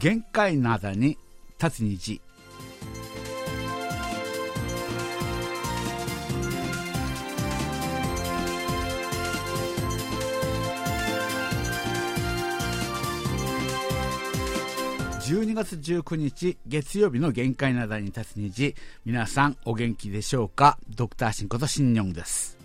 限界灘に立つ日12月19日月曜日の限界なだに立つ日皆さんお元気でしょうか？ドクターシンことシンニョンです。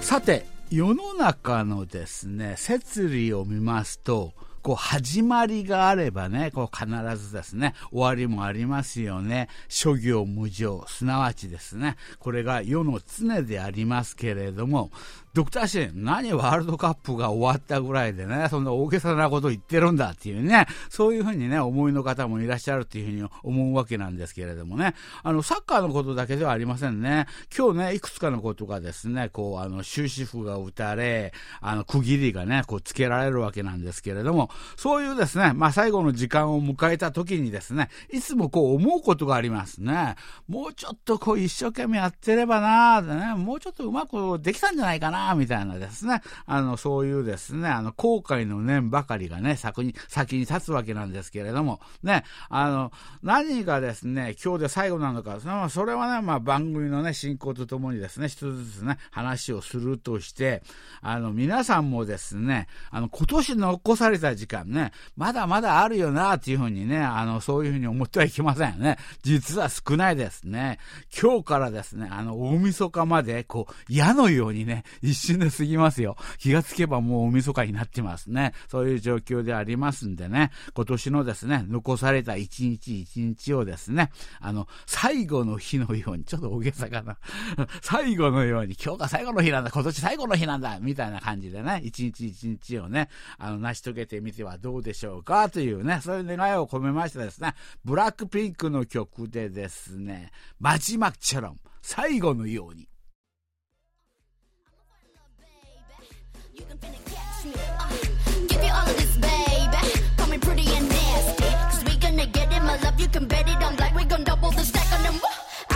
さて世の中のですね摂理を見ますとこう始まりがあればね、こう必ずですね、終わりもありますよね。諸行無常、すなわちですね、これが世の常でありますけれども、ドクターシン、何ワールドカップが終わったぐらいでね、そんな大げさなこと言ってるんだっていうね、そういうふうにね、思いの方もいらっしゃるっていうふうに思うわけなんですけれどもね、あの、サッカーのことだけではありませんね。今日ね、いくつかのことがですね、こう、あの、終止符が打たれ、あの、区切りがね、こう、つけられるわけなんですけれども、そういうですね、まあ、最後の時間を迎えた時にですね、いつもこう、思うことがありますね。もうちょっとこう、一生懸命やってればなーね、もうちょっとうまくできたんじゃないかなみたいなですね、あの、そういうですね、あの、後悔の念ばかりがね、先に、先に立つわけなんですけれども、ね、あの、何がですね、今日で最後なのか、まあ、それはね、まあ、番組のね、進行とともにですね、一つずつね、話をするとして、あの、皆さんもですね、あの、今年残された時時間ね、まだまだあるよな、っていうふうにね、あの、そういうふうに思ってはいけませんよね。実は少ないですね。今日からですね、あの、大晦日まで、こう、矢のようにね、一瞬で過ぎますよ。気がつけばもう大晦日になってますね。そういう状況でありますんでね、今年のですね、残された一日一日をですね、あの、最後の日のように、ちょっと大げさかな。最後のように、今日が最後の日なんだ、今年最後の日なんだ、みたいな感じでね、一日一日をね、あの、成し遂げてみてはどうでしょうかというね、そういう願いを込めましてです、ブラックピンクの曲でですね、マジマッチャロン、最後のように。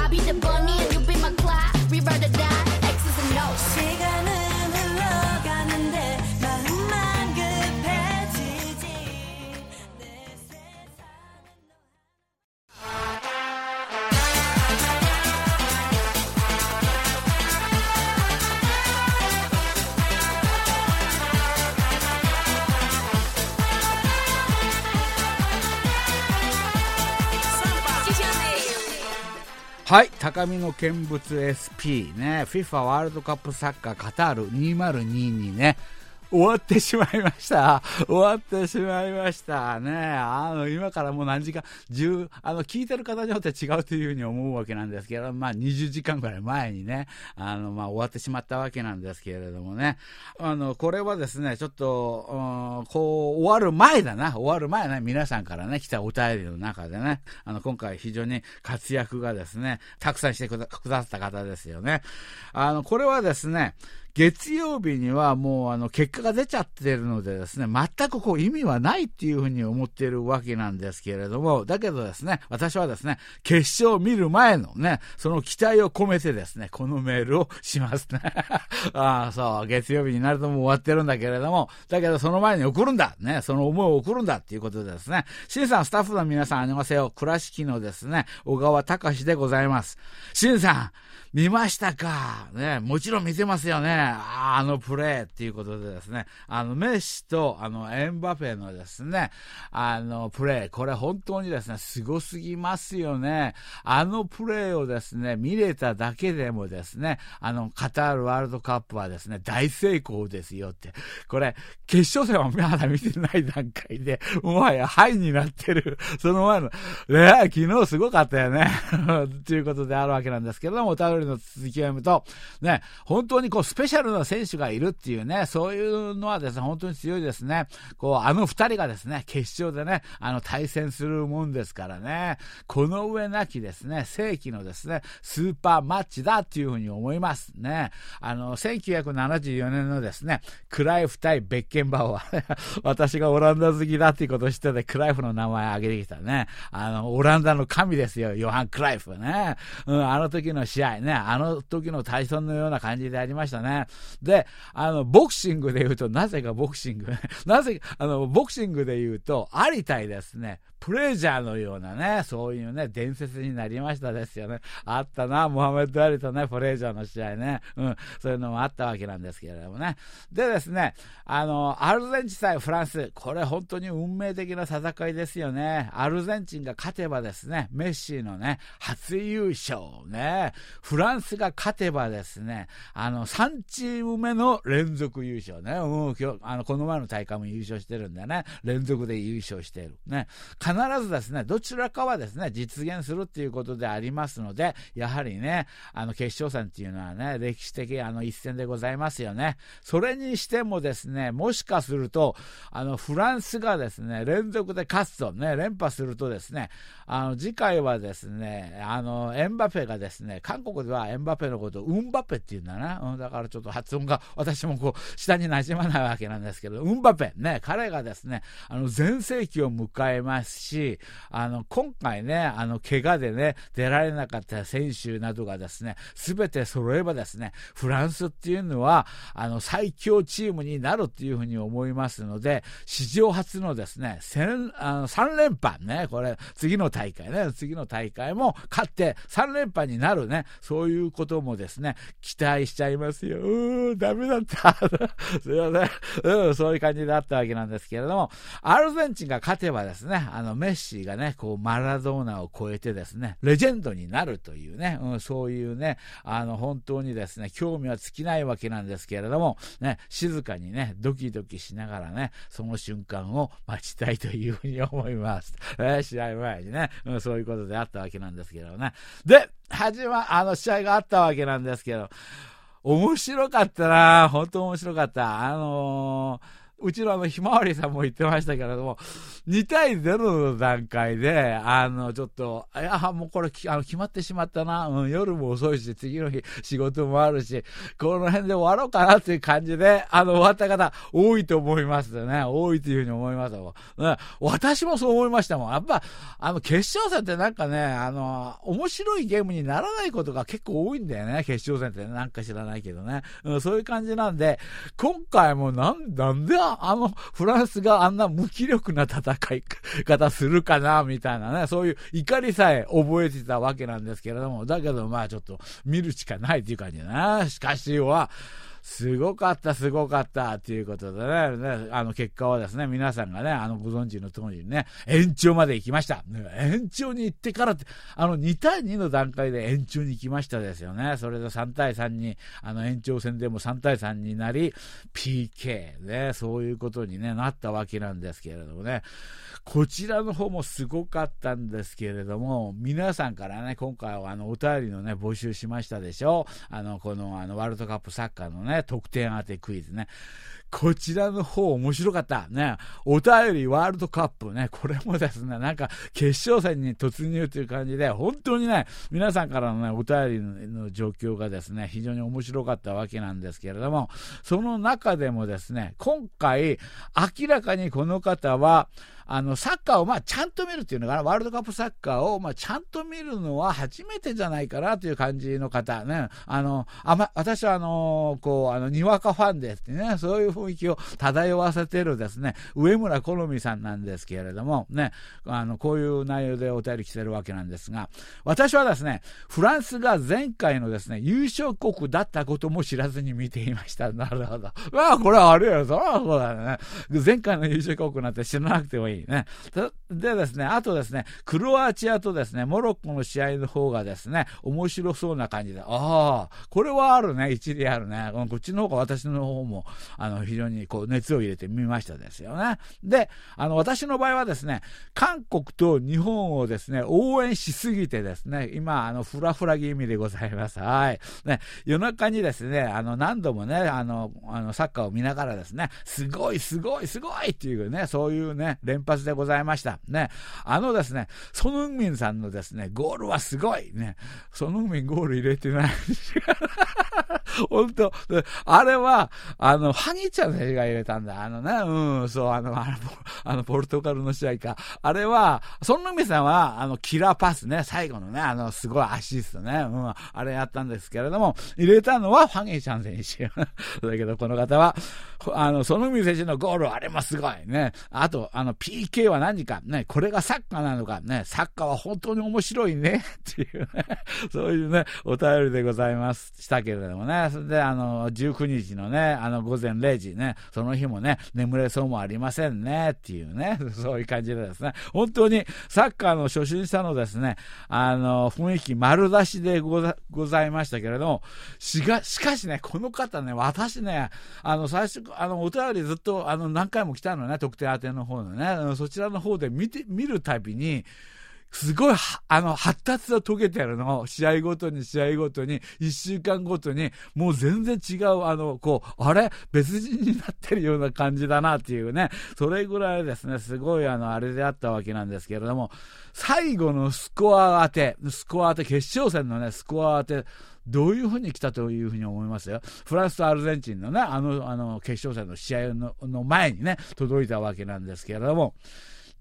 I'll be the はい、高みの見物 SP ね、FIFA ワールドカップサッカーカタール2022ね、終わってしまいました。終わってしまいましたね。あの、今からもう何時間、10、あの、聞いてる方によって違うというふうに思うわけなんですけど、まあ20時間ぐらい前にね、あの、まあ終わってしまったわけなんですけれどもね。あの、これはですね、ちょっと、うんこう、終わる前だな、終わる前ね、皆さんからね、来たお便りの中でね、あの、今回非常に活躍がですね、たくさんしてくだくださった方ですよね。あの、これはですね、月曜日にはもうあの結果が出ちゃってるのでですね、全くこう意味はないっていうふうに思っているわけなんですけれども、だけどですね、私はですね、決勝を見る前のね、その期待を込めてですね、このメールをしますね。ああ、そう、月曜日になるともう終わってるんだけれども、だけどその前に送るんだね、その思いを送るんだっていうことでですね、シンさん、スタッフの皆さん、ありませよ。倉敷のですね、小川隆でございます。シンさん、見ましたか？ね、もちろん見てますよね。あのプレーっていうことでですね、あの、メッシと、あの、エンバペのですね、あの、プレー、これ本当にですね、すごすぎますよね。あのプレーをですね、見れただけでもですね、あの、カタールワールドカップはですね、大成功ですよって。これ、決勝戦はまだ見てない段階で、もはやハイになってる。その前の、ね、昨日すごかったよね。ということであるわけなんですけども、お便りの続きを読むと、ね、本当にこう、スペシャルな選手がいるっていうね、そういうのはですね、本当に強いですね。こう、あの二人がですね、決勝でね、あの、対戦するもんですからね、この上なきですね、世紀のですね、スーパーマッチだっていうふうに思いますね。あの、1974年のですね、クライフ対ベッケンバウアー。私がオランダ好きだっていうことを知ってて、クライフの名前を挙げてきたね。あの、オランダの神ですよ、ヨハン・クライフね。うん、あの時の試合ね、あの時の対戦のような感じでありましたね。で、あの、ボクシングで言うと、なぜかボクシング、なぜ、あの、ボクシングで言うと、ありたいですね。プレジャーのようなね、そういうね、伝説になりましたですよね。あったな、モハメド・アリとね、プレジャーの試合ね。うん、そういうのもあったわけなんですけれどもね。でですね、あの、アルゼンチン対フランス、これ本当に運命的な戦いですよね。アルゼンチンが勝てばですね、メッシーのね、初優勝ね。フランスが勝てばですね、あの、3チーム目の連続優勝ね。う、今日、あの、この前の大会も優勝してるんでね、連続で優勝している。ね。必ずですね、どちらかはですね、実現するっていうことでありますので、やはりね、あの決勝戦っていうのはね、歴史的あの一戦でございますよね。それにしてもですね、もしかすると、あのフランスがですね、連続で勝つとね、連覇するとですね、あの次回はですね、あのエンバペがですね、韓国ではエンバペのことをウンバペっていうんだな、うん、だからちょっと発音が私もこう下に馴染まないわけなんですけど、ウンバペ、ね、彼がですね、あの全盛期を迎えますし、あの、今回ね、あの、怪我でね、出られなかった選手などがですね、すべて揃えばですね、フランスっていうのは、あの、最強チームになるっていうふうに思いますので、史上初のですね、あの3連覇ね、これ、次の大会ね、次の大会も勝って3連覇になるね、そういうこともですね、期待しちゃいますよ。うー、ダメだった。すいません。うん、そういう感じであったわけなんですけれども、アルゼンチンが勝てばですね、あの、のメッシがね、こう、マラドーナを超えてですね、レジェンドになるというね、うん、そういうね、あの、本当にですね、興味は尽きないわけなんですけれども、ね、静かにね、ドキドキしながらね、その瞬間を待ちたいというふうに思います。えー、試合前にね、うん、そういうことであったわけなんですけどね。で、始ま、あの、試合があったわけなんですけど、面白かったな本当面白かった。あのーうちのあの、ひまわりさんも言ってましたけれども、2対0の段階で、あの、ちょっと、いや、もうこれ、あの、決まってしまったな、うん、夜も遅いし、次の日仕事もあるし、この辺で終わろうかなっていう感じで、あの、終わった方、多いと思いますね。多いというふうに思いますね、私もそう思いましたもん。やっぱ、あの、決勝戦ってなんかね、あの、面白いゲームにならないことが結構多いんだよね、決勝戦って。なんか知らないけどね。うん、そういう感じなんで、今回もなん、なんであの、フランスがあんな無気力な戦い方するかな、みたいなね、そういう怒りさえ覚えてたわけなんですけれども、だけどまあちょっと見るしかないっていう感じだな。しかしは、すごかった、すごかったっていうことでね、あの結果はですね、皆さんがね、あのご存知の通りにね、延長まで行きました。延長に行ってからって、あの2対2の段階で延長に行きましたですよね。それで3対3に、あの延長戦でも3対3になり、PK ね、そういうことに、ね、なったわけなんですけれどもね、こちらの方もすごかったんですけれども、皆さんからね、今回はあのお便りのね、募集しましたでしょ。あの、このあのワールドカップサッカーのね、ね得点当てクイズね。こちらの方面白かった。ね。お便りワールドカップね。これもですね、なんか決勝戦に突入という感じで、本当にね、皆さんからのね、お便りの状況がですね、非常に面白かったわけなんですけれども、その中でもですね、今回、明らかにこの方は、あの、サッカーをまあちゃんと見るっていうのかな、ワールドカップサッカーをまあちゃんと見るのは初めてじゃないかなという感じの方ね。あの、あま、私はあの、こう、あの、にわかファンですってね、そういう雰囲気を漂わせてるですね、上村好美さんなんですけれども、ね、あの、こういう内容でお便り来てるわけなんですが、私はですね、フランスが前回のですね、優勝国だったことも知らずに見ていました。なるほど。まあ、これはあるよ。そらそうだね。前回の優勝国なんて知らなくてもいい。ね。でですね、あとですね、クロアチアとですね、モロッコの試合の方がですね、面白そうな感じで、ああ、これはあるね、一理あるね。こっちの方が私の方も、あの、非常にこう、熱を入れてみましたですよね。で、あの、私の場合はですね、韓国と日本をですね、応援しすぎてですね、今、あの、ふらふら気味でございます。はい。ね、夜中にですね、あの、何度もね、あの、あの、サッカーを見ながらですね、すごい、すごい、すごいっていうね、そういうね、連発でございました。ね。あのですね、ソヌンミンさんのですね、ゴールはすごい。ね。ソヌンミンゴール入れてない。本当あれは、あの、ハニチちゃん選手が入れたんだ。あのね、うん、そう、あの、あの、あのポルトガルの試合か。あれは、ソンヌミさんは、あの、キラーパスね、最後のね、あの、すごいアシストね、うん、あれやったんですけれども、入れたのはファゲイチャン選手。だけど、この方は、あの、ソノミ選手のゴール、あれもすごいね。あと、あの、PK は何か？ね、これがサッカーなのか？ね、サッカーは本当に面白いね、っていうね、そういうね、お便りでございますしたけれどもね、それで、あの、19日のね、あの、午前0時ね、その日もね、眠れそうもありませんね、っていうね、そういう感じでですね、本当にサッカーの初心者のですね、あの、雰囲気丸出しでございましたけれども、しが、しかしね、この方ね、私ね、あの、最初、あの、お便りずっと、あの、何回も来たのね、特定宛ての方のね、そちらの方で見て、見るたびに、すごい、あの、発達を遂げてるのを。試合ごとに試合ごとに、一週間ごとに、もう全然違う、あの、こう、あれ？別人になってるような感じだなっていうね。それぐらいですね、すごい、あの、あれであったわけなんですけれども、最後のスコア当て、スコア当て、決勝戦のね、スコア当て、どういうふうに来たというふうに思います？よ。フランスとアルゼンチンのね、あの、あの、決勝戦の試合のの前にね、届いたわけなんですけれども、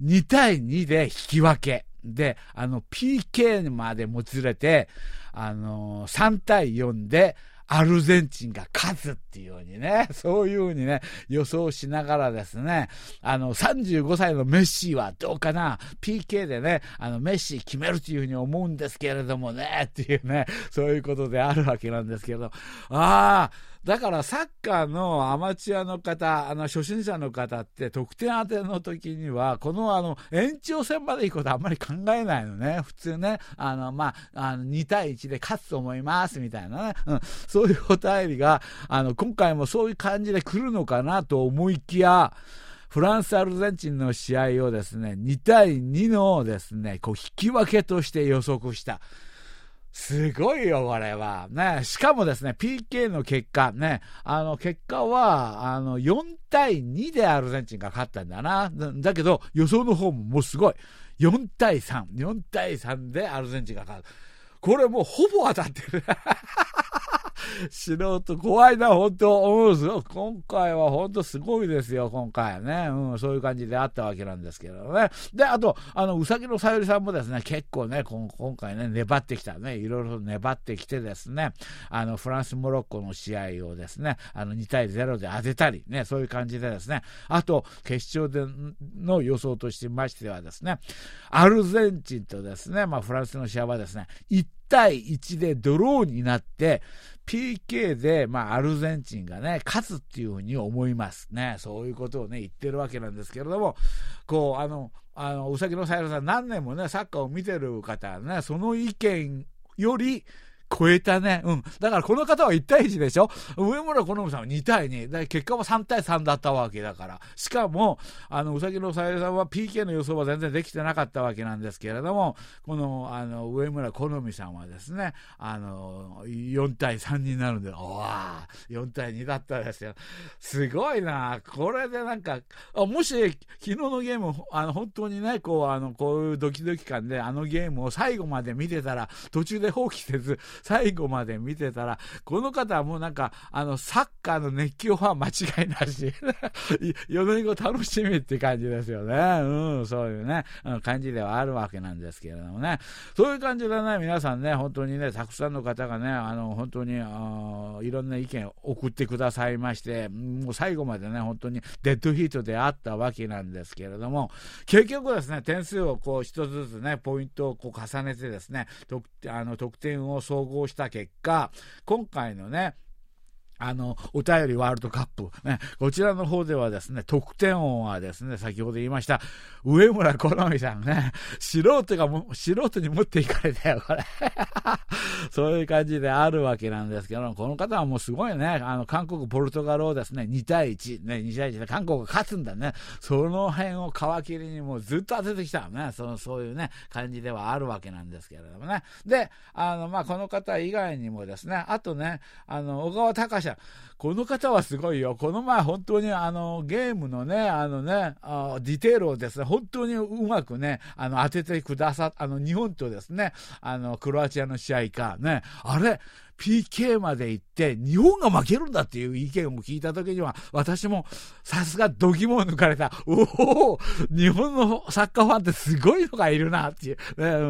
2対2で引き分け。で、あの、PK までもつれて、あの3対4で、アルゼンチンが勝つっていうようにね、そういうふうにね、予想しながらですね、あの、35歳のメッシーはどうかな ?PK でね、あの、メッシー決めるというふうに思うんですけれどもね、っていうね、そういうことであるわけなんですけど、ああ、だからサッカーのアマチュアの方、あの初心者の方って得点当ての時には、このあの延長戦まで行くことあんまり考えないのね。普通ね、あの、まあ、あの2対1で勝つと思いますみたいなね。うん、そういうお便りが、あの、今回もそういう感じで来るのかなと思いきや、フランス、アルゼンチンの試合をですね、2対2のですね、こう引き分けとして予測した。すごいよ、これは。ね。しかもですね、PK の結果、ね。あの、結果は、あの、4対2でアルゼンチンが勝ったんだな。だけど、予想の方ももうすごい。4対3。4対3でアルゼンチンが勝った。これもうほぼ当たってる。素人怖いな、本当。うん、今回は本当すごいですよ、今回ね。うん、そういう感じであったわけなんですけどね。で、あと、あの、うさぎのさゆりさんもですね、結構ね、今回ね、粘ってきたね、いろいろ粘ってきてですね、あの、フランス、モロッコの試合をですね、あの、2対0で当てたり、ね、そういう感じでですね、あと、決勝での予想としましてはですね、アルゼンチンとですね、まあ、フランスの試合はですね、1対1でドローになって、PK で、まあ、アルゼンチンがね、勝つっていうふうに思いますね。そういうことをね、言ってるわけなんですけれども、こう、あの、あの、うさぎのさやらさん、何年もね、サッカーを見てる方ね、その意見より、超えたね。うん。だからこの方は1対1でしょ？上村好美さんは2対2。結果は3対3だったわけだから。しかも、あの、うさぎのさゆりさんは PK の予想は全然できてなかったわけなんですけれども、この、あの、上村好美さんはですね、あの、4対3になるんで、おわ4対2だったですよ。すごいな。これでなんか、もし、昨日のゲーム、あの、本当にね、こう、あの、こういうドキドキ感で、あのゲームを最後まで見てたら、途中で放棄せず、最後まで見てたら、この方はもうなんか、あの、サッカーの熱狂は間違いなし。4年後楽しみって感じですよね。うん、そういうね、感じではあるわけなんですけれどもね。そういう感じでね、皆さんね、本当にね、たくさんの方がね、あの、本当に、いろんな意見を送ってくださいまして、もう最後までね、本当にデッドヒートであったわけなんですけれども、結局ですね、点数をこう一つずつね、ポイントをこう重ねてですね、あの得点を総合した結果、今回のね、あの、お便りワールドカップ、ね、こちらの方ではですね、得点王はですね、先ほど言いました、上村好美さんね、素人がも、素人に持っていかれたよ、これ。そういう感じであるわけなんですけど、この方はもうすごいね、あの、韓国、ポルトガルをですね、2対1、ね、2対1で韓国が勝つんだね。その辺を皮切りにもうずっと当ててきたね、その、そういうね、感じではあるわけなんですけれどもね。で、あの、まあ、この方以外にもですね、あとね、あの、小川隆者。この方はすごいよ。この前本当にあのゲームのね、あのね、あディテールをですね、本当にうまくね、あの当ててくださっ、あの日本とですね、あのクロアチアの試合か、ね、あれ、PK まで行って、日本が負けるんだっていう意見を聞いた時には、私もさすが度肝を抜かれた。おお日本のサッカーファンってすごいのがいるなっていう、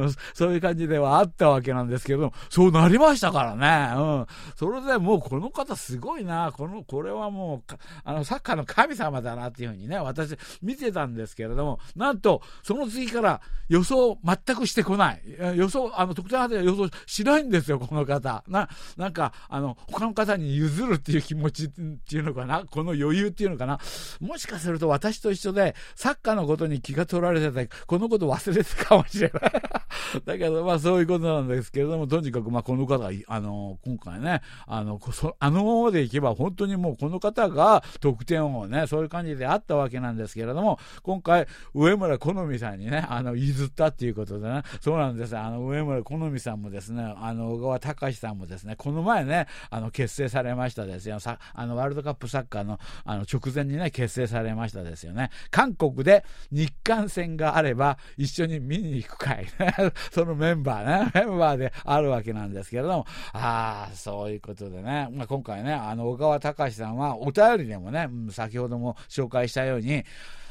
ね、そういう感じではあったわけなんですけど、そうなりましたからね。うん。それでもうこの方すごいな。この、これはもう、あの、サッカーの神様だなっていうふうにね、私見てたんですけれども、なんと、その次から予想全くしてこない。予想、あの、特定派で予想しないんですよ、この方。な、なんか、あの、他の方に譲るっていう気持ちっていうのかな、この余裕っていうのかな？もしかすると私と一緒で、サッカーのことに気が取られてて、このこと忘れてたかもしれない。だけど、まあそういうことなんですけれども、とにかく、まあこの方、あの、今回ね、あの、あのままでいけば本当にもうこの方が得点をね、そういう感じであったわけなんですけれども、今回、上村好美さんにね、あの、譲ったっていうことでね、そうなんですあの、上村好美さんもですね、あの、小川隆さんもですね、ねこの前ね、あの、結成されましたですよ。さあの、ワールドカップサッカーの、あの、直前にね、結成されましたですよね。韓国で日韓戦があれば、一緒に見に行くかい。そのメンバーね、メンバーであるわけなんですけれども、ああ、そういうことでね、まあ、今回ね、あの、小川隆さんはお便りでもね、うん、先ほども紹介したように、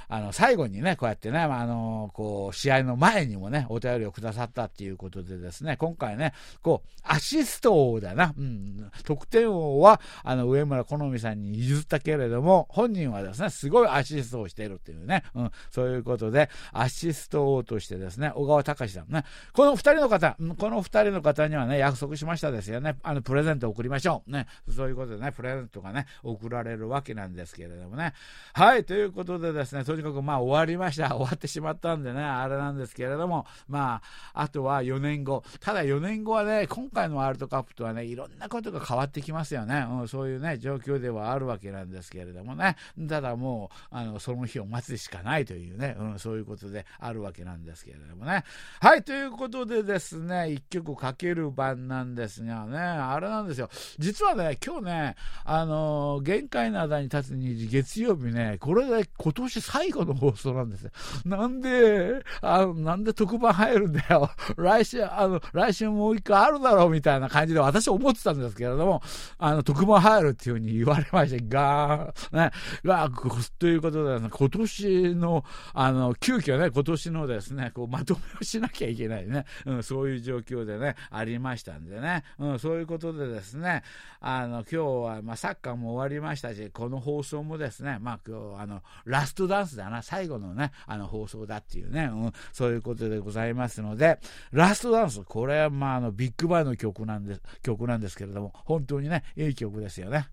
あの、最後にね、こうやってね、あの、こう、試合の前にもね、お便りをくださったっていうことでですね、今回ね、こう、アシスト王だな、うん、得点王は、あの、上村好美さんに譲ったけれども、本人はですね、すごいアシストをしているっていうね、うん、そういうことで、アシスト王としてですね、小川隆さんね、この二人の方、この二人の方にはね、約束しましたですよね、あの、プレゼントを送りましょう。ね、そういうことでね、プレゼントがね、送られるわけなんですけれどもね。はい、ということでですね、とにかくまあ終わりました。終わってしまったんでね、あれなんですけれども、まあ、あとは4年後。ただ4年後はね、今回のワールドカップとはね、いろんなことが変わってきますよね。うん、そういうね、状況ではあるわけなんですけれどもね。ただもう、あの、その日を待つしかないというね、うん、そういうことであるわけなんですけれどもね。はい、ということでですね、1曲かける番なんですがね、あれなんですよ。実はね、今日ね、あの限界灘に立つ日、月曜日ね、これで今年最後の放送なんですよ。なんで、あの、なんで特番入るんだよ。来週、あの、来週もう一回あるだろうみたいな感じで私思ってたんですけれども、あの、特番入るっていうふうに言われまして、ガーン、ね、が、ということで、今年の、あの、急遽ね、今年のですね、こう、まとめをしなきゃいけないね、うん、そういう状況でね、ありましたんでね、うん、そういうことでですね、あの、今日は、まあ、サッカーも終わりましたし、この放送もですね、まあ、今日、あの、ラストダンスだな、最後のね、あの放送だっていうね、うん、そういうことでございますので、ラストダンス、これはまああのビッグバンの曲なんです曲なんですけれども、本当にね、いい曲ですよね。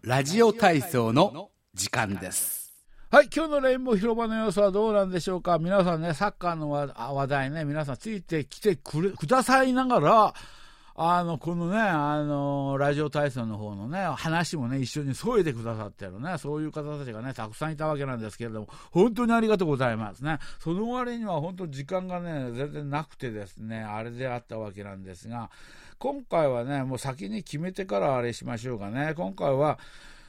ラジオ体操の時間です。はい、今日のレインボー広場の様子はどうなんでしょうか？皆さんね、サッカーの話題ね、皆さんついてきてくれ、くださいながら、あの、このね、あの、ラジオ体操の方のね、話もね、一緒に添えてくださってるね、そういう方たちがね、たくさんいたわけなんですけれども、本当にありがとうございますね。その割には本当時間がね、全然なくてですね、あれであったわけなんですが、今回はね、もう先に決めてからあれしましょうかね。今回は、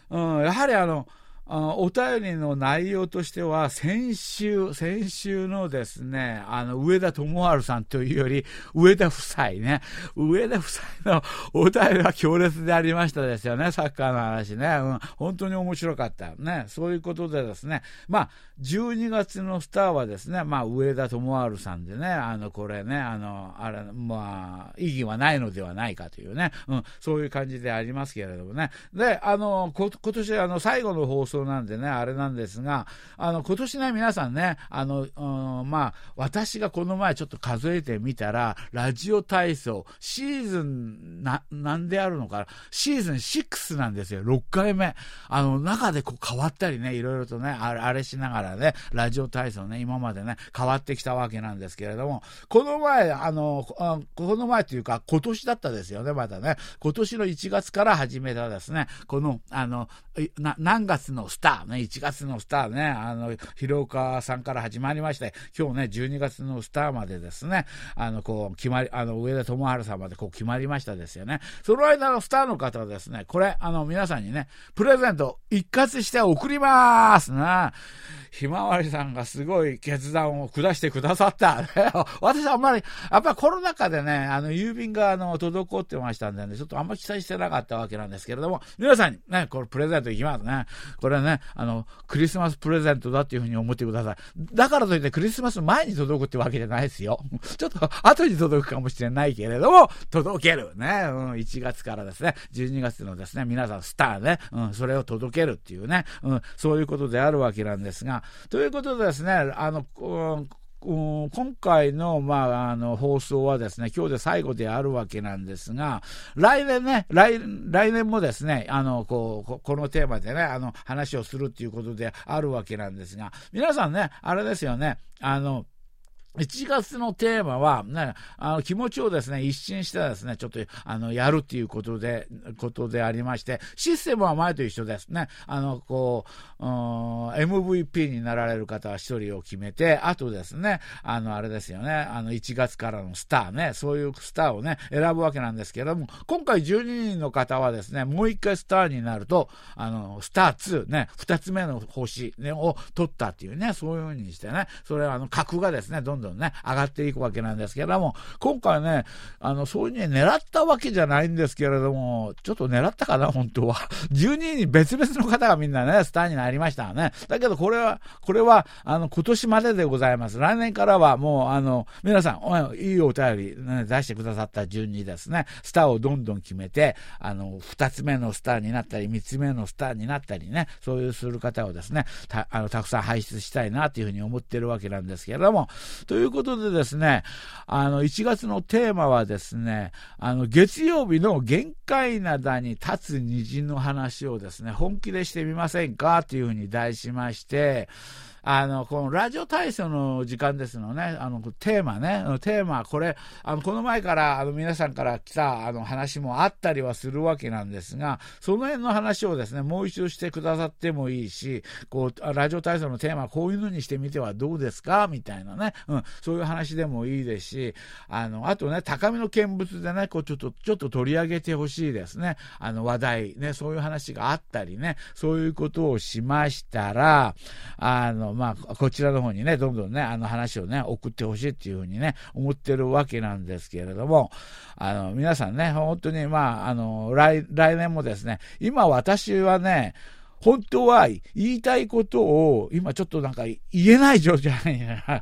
うん、やはりあの、あお便りの内容としては、先週、先週のですね、あの、上田智春さんというより、上田夫妻ね、上田夫妻のお便りは強烈でありましたですよね、サッカーの話ね。うん、本当に面白かった。ね、そういうことでですね、まあ、12月のスターはですね、まあ、上田智春さんでね、あの、これね、あの、あれ、まあ、意義はないのではないかというね、うん、そういう感じでありますけれどもね。で、あの、こ今年、あの、最後の放送送なんでね、あれなんですが、あの、今年ね、皆さんね、あの、うん、まあ、私がこの前ちょっと数えてみたら、ラジオ体操、シーズン、な、なんであるのかな、シーズン6なんですよ、6回目。あの、中でこう変わったりね、いろいろとね、あれ、あれしながらね、ラジオ体操ね、今までね、変わってきたわけなんですけれども、この前、あの、この前というか、今年だったですよね、まだね。今年の1月から始めたですね、この、あの、何月のスターね、1月のスターね、あの、広岡さんから始まりまして、今日ね、12月のスターまでですね、あの、こう、決まり、あの、上田智春さんまでこう決まりましたですよね。その間のスターの方はですね、これ、あの、皆さんにね、プレゼント一括して送りますな。ひまわりさんがすごい決断を下してくださった。私はあんまり、やっぱコロナ禍でね、あの、郵便があの、滞ってましたんでね、ちょっとあんまり期待してなかったわけなんですけれども、皆さんにね、これプレゼントいきますね。これれね、あの、クリスマスプレゼントだっていうふうに思ってください。だからといってクリスマス前に届くってわけじゃないですよ。ちょっと後に届くかもしれないけれども、届ける。ね、うん、1月からですね、12月のですね、皆さんスターね、うん、それを届けるっていうね、うん、そういうことであるわけなんですが、ということでですね、あの、うん今回の,、まあ、あの放送はですね、今日で最後であるわけなんですが、来年ね、来来年もですね、あのこうこのテーマでね、あの話をするっていうことであるわけなんですが、皆さんね、あれですよね、あの、1月のテーマは、ね、あの気持ちをですね、一新してですね、ちょっと、あの、やるっていうことで、ことでありまして、システムは前と一緒ですね。あの、こう、MVP になられる方は1人を決めて、あとですね、あの、あれですよね、あの、1月からのスターね、そういうスターをね、選ぶわけなんですけれども、今回12人の方はですね、もう一回スターになると、あの、スター2ね、2つ目の星、ね、を取ったっていうね、そういうふうにしてね、それはあの、格がですね、どんどんどんね、上がっていくわけなんですけれども、今回ね、あの、そういうに狙ったわけじゃないんですけれども、ちょっと狙ったかな、本当は。12人別々の方がみんなね、スターになりましたね。だけど、これは、これは、あの、今年まででございます。来年からはもう、あの、皆さん、いいお便り、ね、出してくださった順にですね、スターをどんどん決めて、あの、2つ目のスターになったり、3つ目のスターになったりね、そういうする方をですね、たあのたくさん輩出したいなというふうに思ってるわけなんですけれども、ということでですね、あの、1月のテーマはですね、あの、月曜日の限界灘に立つ虹の話をですね、本気でしてみませんか？というふうに題しまして、あの、このラジオ体操の時間ですのね、あの、テーマね、テーマ、これ、あの、この前から、あの、皆さんから来た、あの、話もあったりはするわけなんですが、その辺の話をですね、もう一度してくださってもいいし、こう、ラジオ体操のテーマ、こういうのにしてみてはどうですか？みたいなね、うん、そういう話でもいいですし、あの、あとね、高みの見物でね、こう、ちょっと、ちょっと取り上げてほしいですね。あの、話題、ね、そういう話があったりね、そういうことをしましたら、あの、まあ、こちらの方にね、どんどんね、あの話をね、送ってほしいっていうふうにね、思ってるわけなんですけれども、あの、皆さんね、本当に、まあ、あの、来、来年もですね、今私はね、本当は言いたいことを今ちょっとなんか言えない状態に今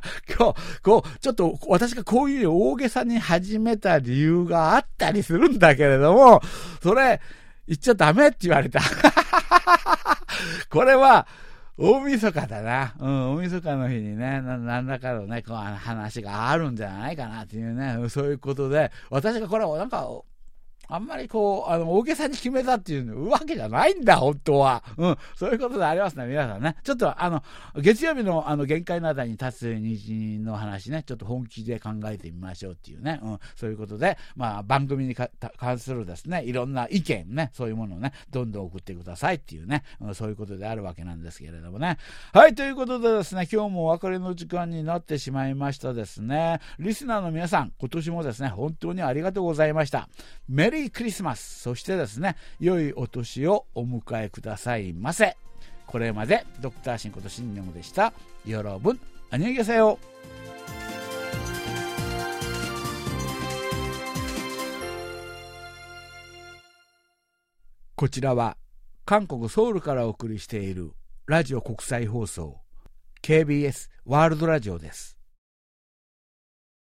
日、こう、ちょっと私がこういう大げさに始めた理由があったりするんだけれども、それ言っちゃダメって言われた。これは、大晦日だな。うん、大晦日の日にね、な何らかのね、こう話があるんじゃないかなっていうね、そういうことで、私がこれなんか、あんまりこう、あの、大げさに決めたっていうわけじゃないんだ、本当は。うん。そういうことでありますね、皆さんね。ちょっと、あの、月曜日の、あの、限界なだに立つ日の話ね、ちょっと本気で考えてみましょうっていうね。うん。そういうことで、まあ、番組に関するですね、いろんな意見ね、そういうものをね、どんどん送ってくださいっていうね、うん、そういうことであるわけなんですけれどもね。はい、ということでですね、今日もお別れの時間になってしまいましたですね。リスナーの皆さん、今年もですね、本当にありがとうございました。メリークリスマス、そしてですね、良いお年をお迎えくださいませ。これまで、ドクターシンことシンニョムでした。よろぶん、あにげせよ。こちらは、韓国ソウルからお送りしているラジオ国際放送 KBS ワールドラジオです。